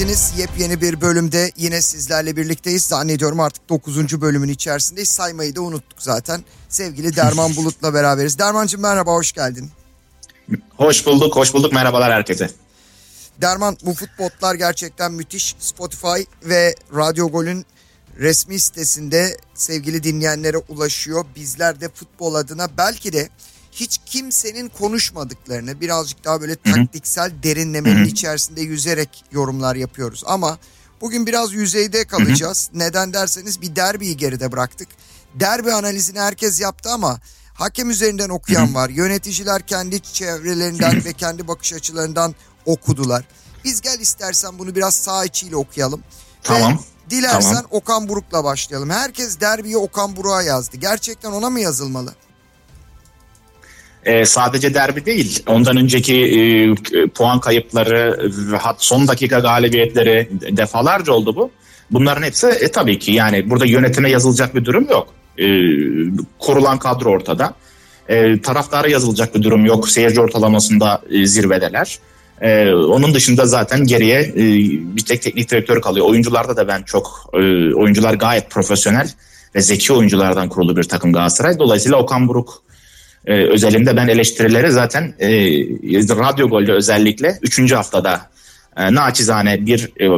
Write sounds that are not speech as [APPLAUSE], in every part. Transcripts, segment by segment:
geldiniz. Yepyeni bir bölümde yine sizlerle birlikteyiz. Zannediyorum artık 9. bölümün içerisindeyiz. Saymayı da unuttuk zaten. Sevgili Derman [LAUGHS] Bulut'la beraberiz. Dermancığım merhaba, hoş geldin. Hoş bulduk, hoş bulduk. Merhabalar herkese. Derman bu futbotlar gerçekten müthiş. Spotify ve Radyo Gol'ün resmi sitesinde sevgili dinleyenlere ulaşıyor. Bizler de futbol adına belki de hiç kimsenin konuşmadıklarını birazcık daha böyle taktiksel derinlemenin içerisinde yüzerek yorumlar yapıyoruz. Ama bugün biraz yüzeyde kalacağız. Neden derseniz bir derbiyi geride bıraktık. Derbi analizini herkes yaptı ama hakem üzerinden okuyan var. Yöneticiler kendi çevrelerinden ve kendi bakış açılarından okudular. Biz gel istersen bunu biraz sağ içiyle okuyalım. Tamam. Ve dilersen Tamam. Okan Buruk'la başlayalım. Herkes derbiyi Okan Buruk'a yazdı. Gerçekten ona mı yazılmalı? Ee, sadece derbi değil, ondan önceki e, puan kayıpları, son dakika galibiyetleri defalarca oldu bu. Bunların hepsi e, tabii ki yani burada yönetime yazılacak bir durum yok. E, kurulan kadro ortada. E, taraftara yazılacak bir durum yok. Seyirci ortalamasında e, zirvedeler. E, onun dışında zaten geriye e, bir tek teknik direktör kalıyor. Oyuncularda da ben çok, e, oyuncular gayet profesyonel ve zeki oyunculardan kurulu bir takım Galatasaray. Dolayısıyla Okan Buruk e, özelinde ben eleştirileri zaten e, radyo golde özellikle 3. haftada e, naçizane bir e,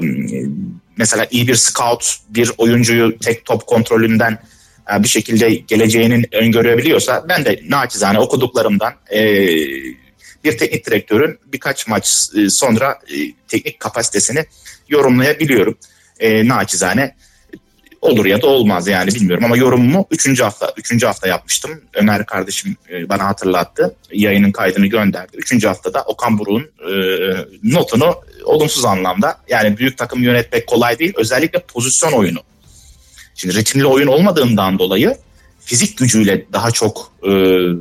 mesela iyi bir scout bir oyuncuyu tek top kontrolünden e, bir şekilde geleceğinin öngörebiliyorsa ben de naçizane okuduklarımdan e, bir teknik direktörün birkaç maç e, sonra e, teknik kapasitesini yorumlayabiliyorum. E, naçizane olur ya da olmaz yani bilmiyorum ama yorumumu 3. hafta 3. hafta yapmıştım. Ömer kardeşim e, bana hatırlattı. Yayının kaydını gönderdi. 3. haftada Okan Buruk'un e, notunu olumsuz anlamda yani büyük takım yönetmek kolay değil. Özellikle pozisyon oyunu. Şimdi ritimli oyun olmadığından dolayı fizik gücüyle daha çok e,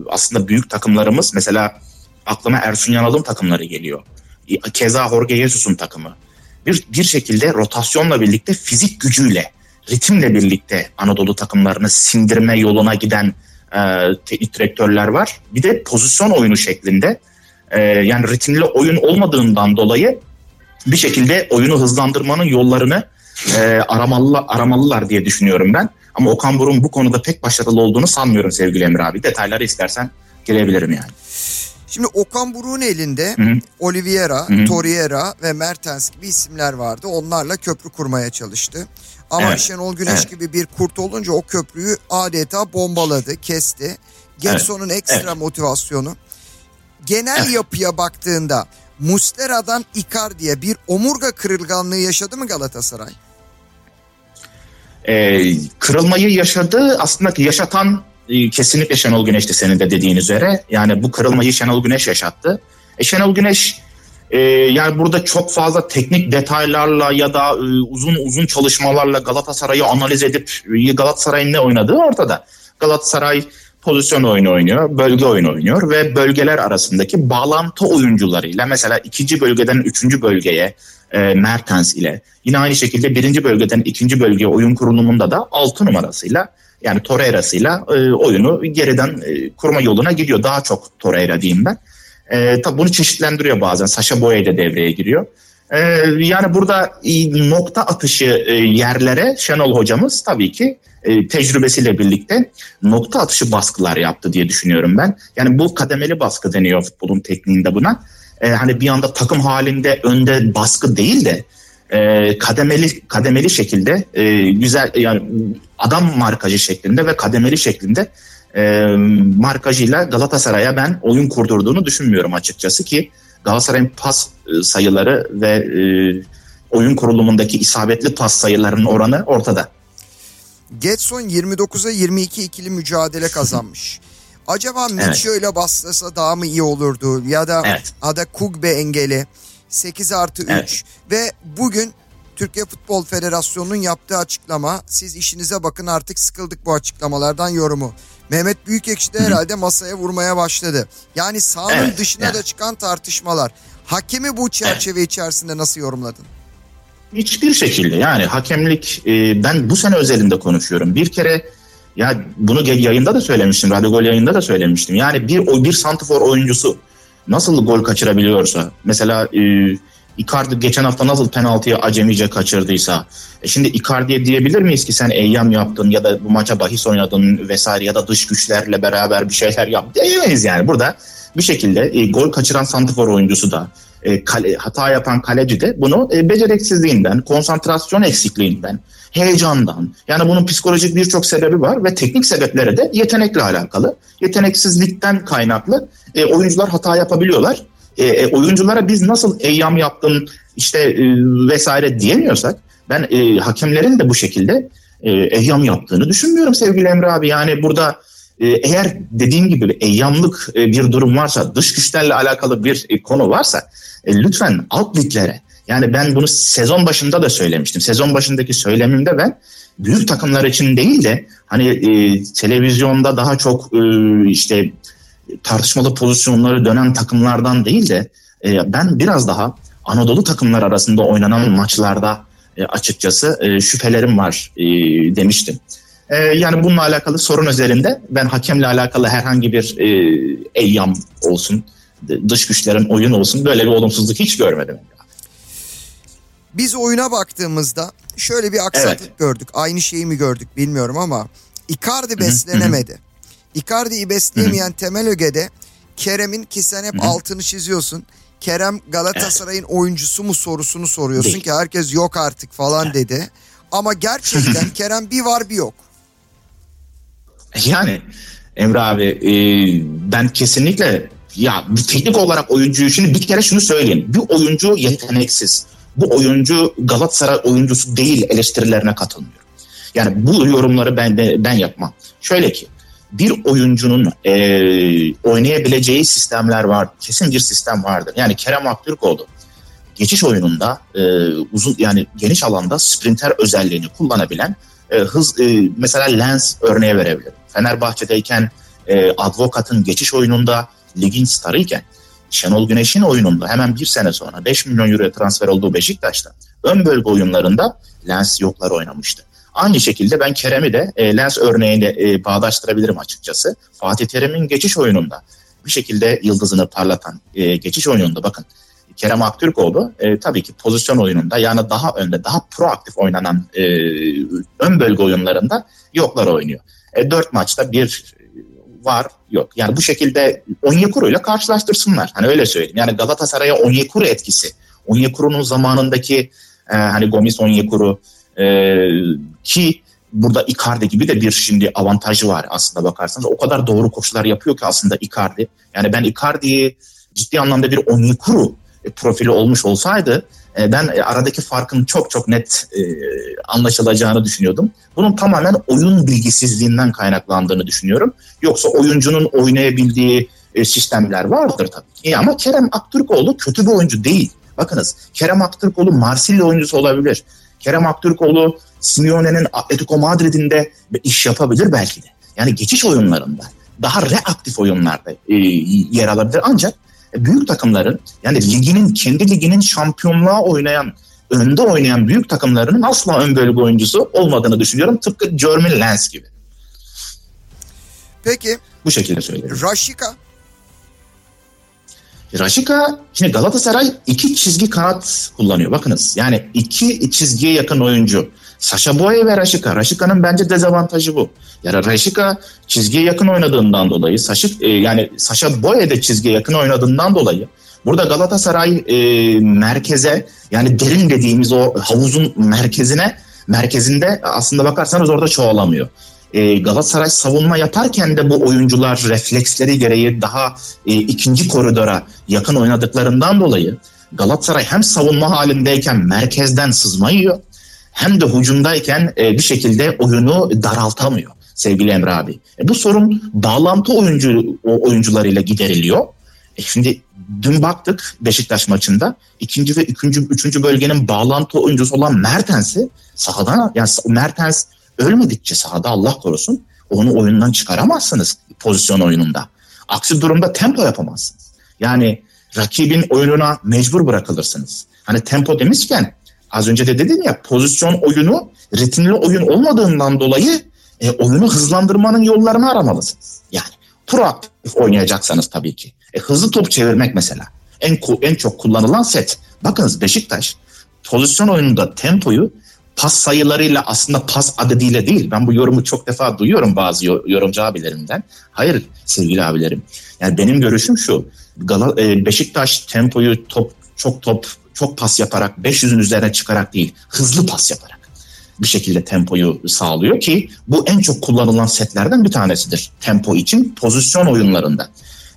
aslında büyük takımlarımız mesela aklıma Ersun Yanal'ın takımları geliyor. Keza Jorge Jesus'un takımı. Bir, bir şekilde rotasyonla birlikte fizik gücüyle ritimle birlikte Anadolu takımlarını sindirme yoluna giden e, teknik direktörler var. Bir de pozisyon oyunu şeklinde e, yani ritimli oyun olmadığından dolayı bir şekilde oyunu hızlandırmanın yollarını e, aramalı, aramalılar diye düşünüyorum ben. Ama Okan Buruk'un bu konuda pek başarılı olduğunu sanmıyorum sevgili Emre abi. Detayları istersen gelebilirim yani. Şimdi Okan Buruk'un elinde Hı hı. Oliveira, Hı hı. Torreira ve Mertens gibi isimler vardı. Onlarla köprü kurmaya çalıştı. Ama Evet, Şenol Güneş evet. gibi bir kurt olunca o köprüyü adeta bombaladı, kesti. Getson'un ekstra evet. motivasyonu. Genel Evet. yapıya baktığında Muslera'dan Icardi'ye bir omurga kırılganlığı yaşadı mı Galatasaray? e, kırılmayı yaşadı. Aslında ki yaşatan kesinlikle Şenol Güneş'ti senin de dediğin üzere. Yani bu kırılmayı Şenol Güneş yaşattı. E, Şenol Güneş e, yani burada çok fazla teknik detaylarla ya da e, uzun uzun çalışmalarla Galatasaray'ı analiz edip e, Galatasaray'ın ne oynadığı ortada. Galatasaray pozisyon oyunu oynuyor, bölge oyunu oynuyor ve bölgeler arasındaki bağlantı oyuncularıyla mesela ikinci bölgeden üçüncü bölgeye e, Mertens ile yine aynı şekilde birinci bölgeden ikinci bölgeye oyun kurulumunda da altı numarasıyla yani Torreira'sıyla e, oyunu geriden e, kurma yoluna gidiyor. Daha çok Torreira diyeyim ben. E, tabi bunu çeşitlendiriyor bazen. Saşa Boye de devreye giriyor. E, yani burada e, nokta atışı e, yerlere Şenol hocamız tabii ki e, tecrübesiyle birlikte nokta atışı baskılar yaptı diye düşünüyorum ben. Yani bu kademeli baskı deniyor futbolun tekniğinde buna. E, hani bir anda takım halinde önde baskı değil de e, kademeli kademeli şekilde e, güzel yani adam markajı şeklinde ve kademeli şeklinde e, markajıyla Galatasaray'a ben oyun kurdurduğunu düşünmüyorum açıkçası ki Galatasaray'ın pas e, sayıları ve e, oyun kurulumundaki isabetli pas sayılarının oranı ortada. Getson 29'a 22 ikili mücadele [LAUGHS] kazanmış. Acaba Mitchell ile bastırsa daha mı iyi olurdu? Ya da Evet. Ada Kugbe engeli 8 artı 3 Evet. ve bugün Türkiye Futbol Federasyonu'nun yaptığı açıklama siz işinize bakın artık sıkıldık bu açıklamalardan yorumu. Mehmet Büyükekşi de herhalde masaya vurmaya başladı. Yani sahanın Evet, dışına evet. da çıkan tartışmalar. Hakemi bu çerçeve içerisinde nasıl yorumladın? Hiçbir şekilde yani hakemlik e, ben bu sene özelinde konuşuyorum. Bir kere ya bunu yayında da söylemiştim. Radyo Gol yayında da söylemiştim. Yani bir o bir santifor oyuncusu nasıl gol kaçırabiliyorsa mesela e, Icardi geçen hafta nasıl penaltıyı acemice kaçırdıysa e şimdi Icardi'ye diyebilir miyiz ki sen eyyam yaptın ya da bu maça bahis oynadın vesaire ya da dış güçlerle beraber bir şeyler yap diyemeyiz yani. Burada bir şekilde e, gol kaçıran santifor oyuncusu da e, kale, hata yapan kaleci de bunu e, beceriksizliğinden, konsantrasyon eksikliğinden, heyecandan yani bunun psikolojik birçok sebebi var ve teknik sebepleri de yetenekle alakalı. Yeteneksizlikten kaynaklı e, oyuncular hata yapabiliyorlar. E, e, oyunculara biz nasıl eyyam yaptın işte e, vesaire diyemiyorsak ben e, hakemlerin de bu şekilde e, eyyam yaptığını düşünmüyorum sevgili Emre abi. Yani burada e, eğer dediğim gibi eyyamlık e, bir durum varsa dış güçlerle alakalı bir e, konu varsa e, lütfen alt liglere yani ben bunu sezon başında da söylemiştim. Sezon başındaki söylemimde ben büyük takımlar için değil de hani e, televizyonda daha çok e, işte tartışmalı pozisyonları dönen takımlardan değil de e, ben biraz daha Anadolu takımlar arasında oynanan maçlarda e, açıkçası e, şüphelerim var e, demiştim. E, yani bununla alakalı sorun üzerinde ben hakemle alakalı herhangi bir e, eyyam olsun, dış güçlerin oyun olsun böyle bir olumsuzluk hiç görmedim. Biz oyuna baktığımızda şöyle bir aksaklık evet. gördük. Aynı şeyi mi gördük bilmiyorum ama Icardi beslenemedi. Icardi'yi besleyemeyen temel ögede Kerem'in ki sen hep altını çiziyorsun. Kerem Galatasaray'ın oyuncusu mu sorusunu soruyorsun ki herkes yok artık falan dedi. Ama gerçekten [LAUGHS] Kerem bir var bir yok. Yani Emre abi e, ben kesinlikle ya bir teknik olarak oyuncuyu şimdi bir kere şunu söyleyeyim. Bir oyuncu yeteneksiz. Bu oyuncu Galatasaray oyuncusu değil eleştirilerine katılmıyor. Yani bu yorumları ben de, ben yapmam. Şöyle ki bir oyuncunun e, oynayabileceği sistemler var. Kesin bir sistem vardır. Yani Kerem Aktürkoğlu geçiş oyununda e, uzun yani geniş alanda sprinter özelliğini kullanabilen e, hız e, mesela Lens örneğe verebilirim. Fenerbahçe'deyken e, Advokat'ın geçiş oyununda ligin starıyken Şenol Güneş'in oyununda hemen bir sene sonra 5 milyon euroya transfer olduğu Beşiktaş'ta ön bölge oyunlarında Lens yoklar oynamıştı. Aynı şekilde ben Kerem'i de e, Lens örneğiyle e, bağdaştırabilirim açıkçası. Fatih Terim'in geçiş oyununda bir şekilde yıldızını parlatan e, geçiş oyununda bakın Kerem Aktürkoğlu e, tabii ki pozisyon oyununda yani daha önde daha proaktif oynanan e, ön bölge oyunlarında yoklar oynuyor. E, dört maçta bir var yok. Yani bu şekilde Onyekuru ile karşılaştırsınlar. Hani öyle söyleyeyim. Yani Galatasaray'a Onyekuru etkisi. Onyekuru'nun zamanındaki e, hani Gomis Onyekuru e, ki burada Icardi gibi de bir şimdi avantajı var aslında bakarsanız. O kadar doğru koşular yapıyor ki aslında Icardi. Yani ben Icardi'yi ciddi anlamda bir Onyekuru profili olmuş olsaydı e, ben aradaki farkın çok çok net e, anlaşılacağını düşünüyordum. Bunun tamamen oyun bilgisizliğinden kaynaklandığını düşünüyorum. Yoksa oyuncunun oynayabildiği e, sistemler vardır tabii ki. Ama Kerem Aktürkoğlu kötü bir oyuncu değil. Bakınız Kerem Aktürkoğlu Marsilya oyuncusu olabilir. Kerem Aktürkoğlu Simeone'nin Atletico Madrid'inde iş yapabilir belki de. Yani geçiş oyunlarında daha reaktif oyunlarda e, yer alabilir ancak büyük takımların yani liginin kendi liginin şampiyonluğa oynayan önde oynayan büyük takımlarının asla ön bölge oyuncusu olmadığını düşünüyorum. Tıpkı Jeremy Lens gibi. Peki. Bu şekilde söylüyorum. Raşika. Raşika şimdi Galatasaray iki çizgi kanat kullanıyor. Bakınız yani iki çizgiye yakın oyuncu. Sasha Boye ve Raşika. Raşika'nın bence dezavantajı bu. Yani Raşika çizgiye yakın oynadığından dolayı, Sasha, e, yani Sasha Boye de çizgiye yakın oynadığından dolayı burada Galatasaray e, merkeze yani derin dediğimiz o havuzun merkezine merkezinde aslında bakarsanız orada çoğalamıyor. E, Galatasaray savunma yaparken de bu oyuncular refleksleri gereği daha e, ikinci koridora yakın oynadıklarından dolayı Galatasaray hem savunma halindeyken merkezden sızma yiyor hem de hücumdayken e, bir şekilde oyunu daraltamıyor sevgili Emre abi. E, bu sorun bağlantı oyuncu o oyuncularıyla gideriliyor. E, şimdi dün baktık Beşiktaş maçında ikinci ve üçüncü, üçüncü bölgenin bağlantı oyuncusu olan Mertens'i sahadan yani Mertens ölmedikçe sahada Allah korusun onu oyundan çıkaramazsınız pozisyon oyununda. Aksi durumda tempo yapamazsınız. Yani rakibin oyununa mecbur bırakılırsınız. Hani tempo demişken az önce de dedim ya pozisyon oyunu ritimli oyun olmadığından dolayı e, oyunu hızlandırmanın yollarını aramalısınız. Yani proaktif oynayacaksanız tabii ki. E, hızlı top çevirmek mesela. En en çok kullanılan set. Bakınız Beşiktaş pozisyon oyununda tempoyu pas sayılarıyla aslında pas adediyle değil. Ben bu yorumu çok defa duyuyorum bazı yorumcu abilerimden. Hayır sevgili abilerim. Yani benim görüşüm şu. E, Beşiktaş tempoyu top çok top çok pas yaparak 500'ün üzerine çıkarak değil hızlı pas yaparak bir şekilde tempoyu sağlıyor ki bu en çok kullanılan setlerden bir tanesidir tempo için pozisyon oyunlarında.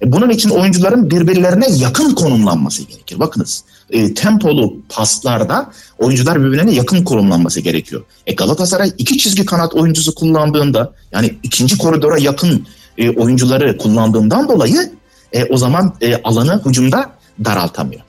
E, bunun için oyuncuların birbirlerine yakın konumlanması gerekir. Bakınız e, tempolu paslarda oyuncular birbirlerine yakın konumlanması gerekiyor. E, Galatasaray iki çizgi kanat oyuncusu kullandığında yani ikinci koridora yakın e, oyuncuları kullandığından dolayı e, o zaman e, alanı hücumda daraltamıyor.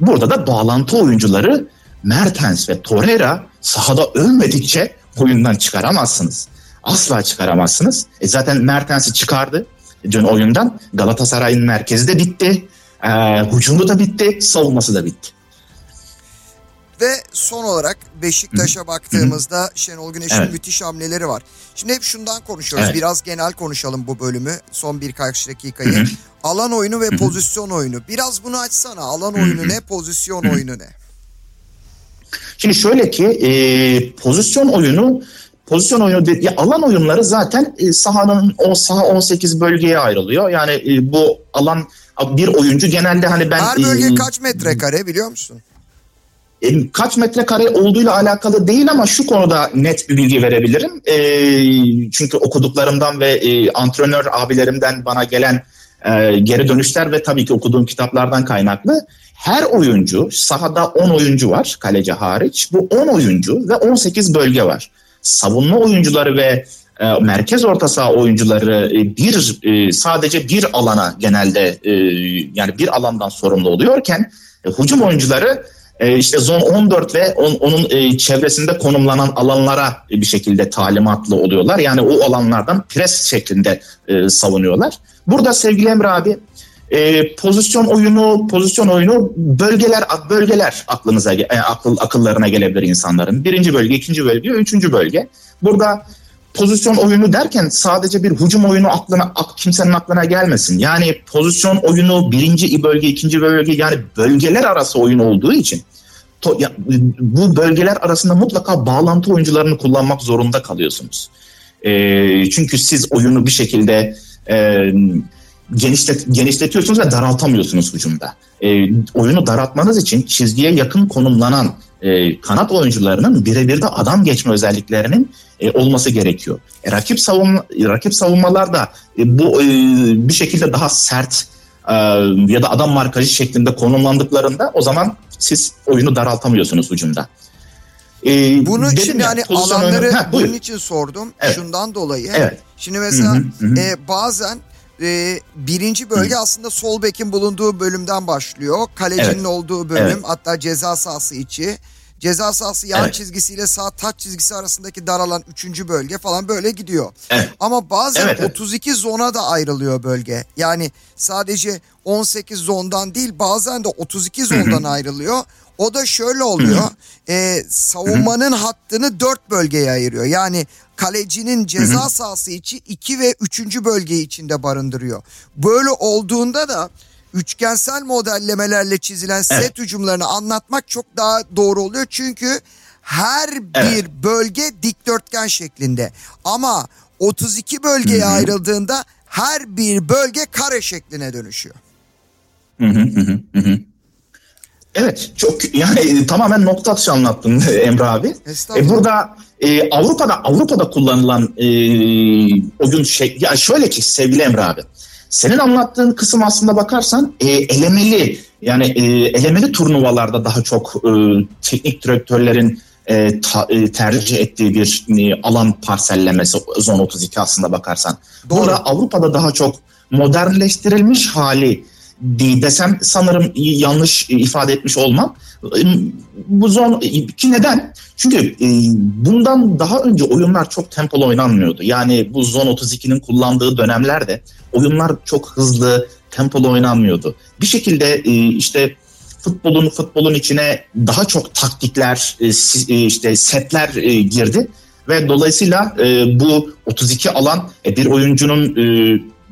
Burada da bağlantı oyuncuları Mertens ve Torreira sahada ölmedikçe oyundan çıkaramazsınız. Asla çıkaramazsınız. E zaten Mertens'i çıkardı dün oyundan. Galatasaray'ın merkezi de bitti. E, hücumu da bitti. Savunması da bitti. Ve son olarak Beşiktaş'a baktığımızda Hı. Şenol Güneş'in evet. müthiş hamleleri var. Şimdi hep şundan konuşuyoruz. Evet. Biraz genel konuşalım bu bölümü. Son birkaç dakikayı. Hı. Alan oyunu ve Hı. pozisyon oyunu. Biraz bunu açsana. Alan Hı. oyunu ne, pozisyon Hı. oyunu ne? Şimdi şöyle ki e, pozisyon oyunu pozisyon oyunu ya alan oyunları zaten e, sahanın o saha 18 bölgeye ayrılıyor. Yani e, bu alan bir oyuncu genelde hani ben Her bölge e, kaç metrekare biliyor musun? E, kaç metrekare olduğuyla alakalı değil ama şu konuda net bir bilgi verebilirim. E, çünkü okuduklarımdan ve e, antrenör abilerimden bana gelen e, geri dönüşler ve tabii ki okuduğum kitaplardan kaynaklı her oyuncu sahada 10 oyuncu var kaleci hariç. Bu 10 oyuncu ve 18 bölge var. Savunma oyuncuları ve e, merkez orta saha oyuncuları e, bir e, sadece bir alana genelde e, yani bir alandan sorumlu oluyorken e, hücum oyuncuları e, işte zon 14 ve on, onun e, çevresinde konumlanan alanlara bir şekilde talimatlı oluyorlar. Yani o alanlardan pres şeklinde e, savunuyorlar. Burada sevgili Emre abi e, pozisyon oyunu, pozisyon oyunu bölgeler bölgeler aklınıza e, akıl akıllarına gelebilir insanların. Birinci bölge, ikinci bölge, üçüncü bölge. Burada pozisyon oyunu derken sadece bir hücum oyunu aklına kimsenin aklına gelmesin. Yani pozisyon oyunu birinci bölge, ikinci bölge yani bölgeler arası oyun olduğu için to, ya, bu bölgeler arasında mutlaka bağlantı oyuncularını kullanmak zorunda kalıyorsunuz. E, çünkü siz oyunu bir şekilde e, genişlet, genişletiyorsunuz ve daraltamıyorsunuz hücumda. E, oyunu daraltmanız için çizgiye yakın konumlanan e, kanat oyuncularının birebir de adam geçme özelliklerinin e, olması gerekiyor. E, rakip savunma rakip savunmalarda e, bu e, bir şekilde daha sert e, ya da adam markajı şeklinde konumlandıklarında o zaman siz oyunu daraltamıyorsunuz hücumda. Ee, Bunu şimdi ya, hani alanları ha, bunun için sordum. Evet. Şundan dolayı. Evet. Şimdi mesela hı hı, hı. E, bazen e, birinci bölge Hı. aslında sol bekin bulunduğu bölümden başlıyor. Kalecinin evet. olduğu bölüm evet. hatta ceza sahası içi. Ceza sahası yan evet. çizgisiyle sağ taç çizgisi arasındaki daralan üçüncü bölge falan böyle gidiyor. Evet. Ama bazen evet, evet. 32 zona da ayrılıyor bölge. Yani sadece 18 zondan değil bazen de 32 zondan Hı-hı. ayrılıyor. O da şöyle oluyor. E, savunmanın hattını dört bölgeye ayırıyor. Yani kalecinin ceza sahası içi iki ve üçüncü bölge içinde barındırıyor. Böyle olduğunda da üçgensel modellemelerle çizilen set evet. hücumlarını anlatmak çok daha doğru oluyor. Çünkü her bir evet. bölge dikdörtgen şeklinde. Ama 32 bölgeye Hı-hı. ayrıldığında her bir bölge kare şekline dönüşüyor. Hı hı hı hı. Evet çok yani tamamen nokta atışı anlattın [LAUGHS] Emre abi. E, burada e, Avrupa'da Avrupa'da kullanılan e, oyun şey ya şöyle ki sevgili Emre abi. Senin anlattığın kısım aslında bakarsan e, elemeli yani e, elemeli turnuvalarda daha çok e, teknik direktörlerin e, ta, e, tercih ettiği bir e, alan parsellemesi zon 32 aslında bakarsan. Doğru. Burada Avrupa'da daha çok modernleştirilmiş hali desem sanırım yanlış ifade etmiş olmam. Bu zon ki neden? Çünkü e, bundan daha önce oyunlar çok tempolu oynanmıyordu. Yani bu zon 32'nin kullandığı dönemlerde oyunlar çok hızlı, tempolu oynanmıyordu. Bir şekilde e, işte futbolun futbolun içine daha çok taktikler, e, işte setler girdi ve dolayısıyla bu 32 alan bir oyuncunun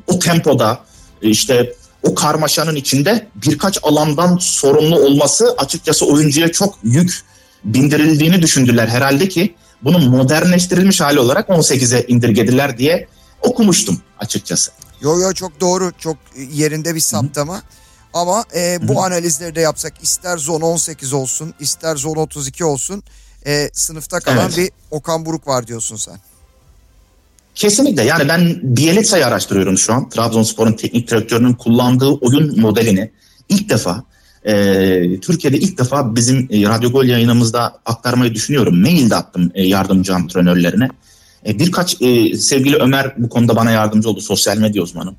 o tempoda işte o karmaşanın içinde birkaç alandan sorumlu olması açıkçası oyuncuya çok yük bindirildiğini düşündüler herhalde ki bunun modernleştirilmiş hali olarak 18'e indirgediler diye okumuştum açıkçası. Yo yo çok doğru çok yerinde bir saptama. Hı. Ama e, bu Hı. analizleri de yapsak ister zon 18 olsun ister zon 32 olsun e, sınıfta kalan evet. bir Okan Buruk var diyorsun sen. Kesinlikle yani ben Bielitsa'yı araştırıyorum şu an. Trabzonspor'un teknik direktörünün kullandığı oyun modelini ilk defa e, Türkiye'de ilk defa bizim e, Radyo Gol yayınımızda aktarmayı düşünüyorum. Mail de attım e, yardımcı antrenörlerine. E, birkaç e, sevgili Ömer bu konuda bana yardımcı oldu sosyal medya uzmanım.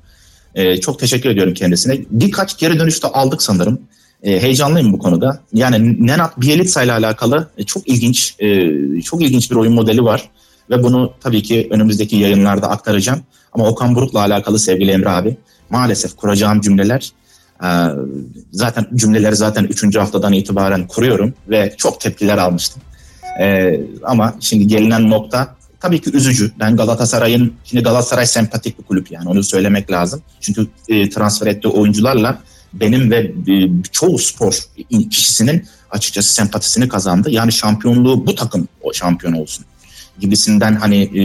E, çok teşekkür ediyorum kendisine. Birkaç geri dönüşte aldık sanırım. E, heyecanlıyım bu konuda. Yani Nenat Bielitsa ile alakalı e, çok ilginç e, çok ilginç bir oyun modeli var. Ve bunu tabii ki önümüzdeki yayınlarda aktaracağım. Ama Okan Buruk'la alakalı sevgili Emre abi maalesef kuracağım cümleler e, zaten cümleleri zaten 3. haftadan itibaren kuruyorum ve çok tepkiler almıştım. E, ama şimdi gelinen nokta tabii ki üzücü. Ben Galatasaray'ın, şimdi Galatasaray sempatik bir kulüp yani onu söylemek lazım. Çünkü e, transfer ettiği oyuncularla benim ve çoğu spor kişisinin açıkçası sempatisini kazandı. Yani şampiyonluğu bu takım şampiyon olsun gibisinden hani e,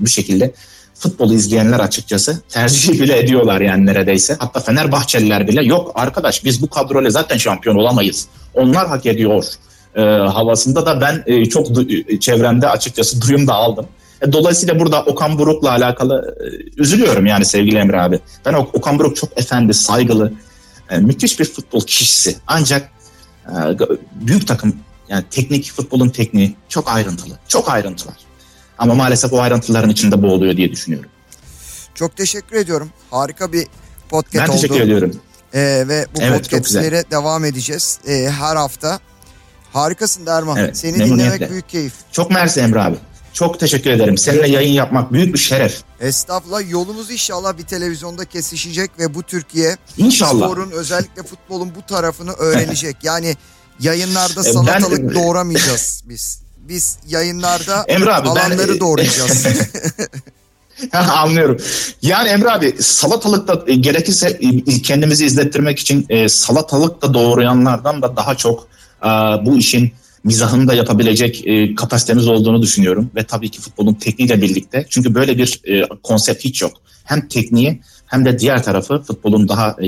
bu şekilde futbolu izleyenler açıkçası tercih bile ediyorlar yani neredeyse. Hatta Fenerbahçeliler bile yok arkadaş biz bu kadroyla zaten şampiyon olamayız. Onlar hak ediyor e, havasında da ben e, çok du- çevremde açıkçası duyum da aldım. E, dolayısıyla burada Okan Buruk'la alakalı e, üzülüyorum yani sevgili Emre abi. Ben Okan Buruk çok efendi, saygılı, e, müthiş bir futbol kişisi. Ancak e, büyük takım yani teknik futbolun tekniği çok ayrıntılı. Çok ayrıntılar. Ama maalesef o ayrıntıların içinde boğuluyor diye düşünüyorum. Çok teşekkür ediyorum. Harika bir podcast oldu. Ben teşekkür ediyorum. Ee, ve bu evet, podcastlere devam edeceğiz ee, her hafta. Harikasın Derman. Evet, Seni dinlemek büyük keyif. Çok mersi Emre abi. Çok teşekkür ederim. Seninle yayın yapmak büyük bir şeref. Estağfurullah. Yolumuz inşallah bir televizyonda kesişecek ve bu Türkiye İnşallah. sporun özellikle futbolun bu tarafını öğrenecek. [LAUGHS] yani yayınlarda e, salatalık ben... doğramayacağız biz. Biz yayınlarda [LAUGHS] Emre abi, alanları ben... [LAUGHS] doğrayacağız. Anlıyorum. Yani Emre abi salatalıkta e, gerekirse e, kendimizi izlettirmek için salatalık da doğrayanlardan da daha çok bu işin mizahını da yapabilecek e, kapasitemiz olduğunu düşünüyorum. Ve tabii ki futbolun tekniğiyle birlikte. Çünkü böyle bir e, konsept hiç yok. Hem tekniği hem de diğer tarafı futbolun daha e,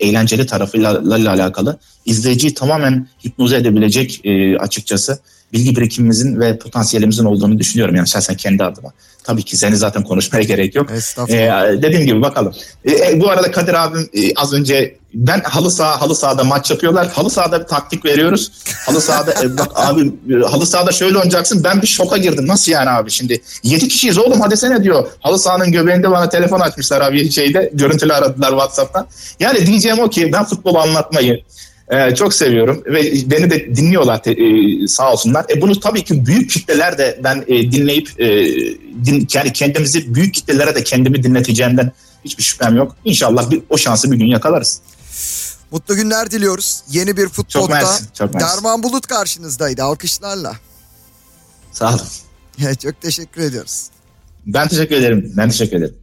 eğlenceli tarafıyla alakalı izleyiciyi tamamen hipnoze edebilecek e, açıkçası bilgi birikimimizin ve potansiyelimizin olduğunu düşünüyorum yani şahsen kendi adıma. Tabii ki seni zaten konuşmaya [LAUGHS] gerek yok. Ee, dediğim gibi bakalım. Ee, bu arada Kadir abim e, az önce ben halı saha halı sahada maç yapıyorlar. Halı sahada bir taktik veriyoruz. Halı sahada e, bak [LAUGHS] abi e, halı sahada şöyle oynayacaksın. Ben bir şoka girdim. Nasıl yani abi şimdi? 7 kişiyiz oğlum hadi sen diyor. Halı sahanın göbeğinde bana telefon açmışlar abi şeyde. Görüntülü aradılar WhatsApp'tan. Yani diyeceğim o ki ben futbolu anlatmayı ee, çok seviyorum ve beni de dinliyorlar te, e, sağ olsunlar. E, bunu tabii ki büyük kitleler de ben e, dinleyip e, din, yani kendimizi büyük kitlelere de kendimi dinleteceğimden hiçbir şüphem yok. İnşallah bir, o şansı bir gün yakalarız. Mutlu günler diliyoruz. Yeni bir futbolda Derman Bulut karşınızdaydı alkışlarla. Sağ olun. [LAUGHS] çok teşekkür ediyoruz. Ben teşekkür ederim. Ben teşekkür ederim.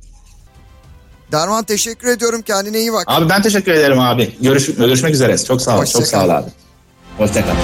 Darman teşekkür ediyorum. Kendine iyi bak. Abi ben teşekkür ederim abi. Görüş, görüşmek üzere. Çok sağ ol. Hoşça Çok kal. sağ ol abi. Hoşçakal.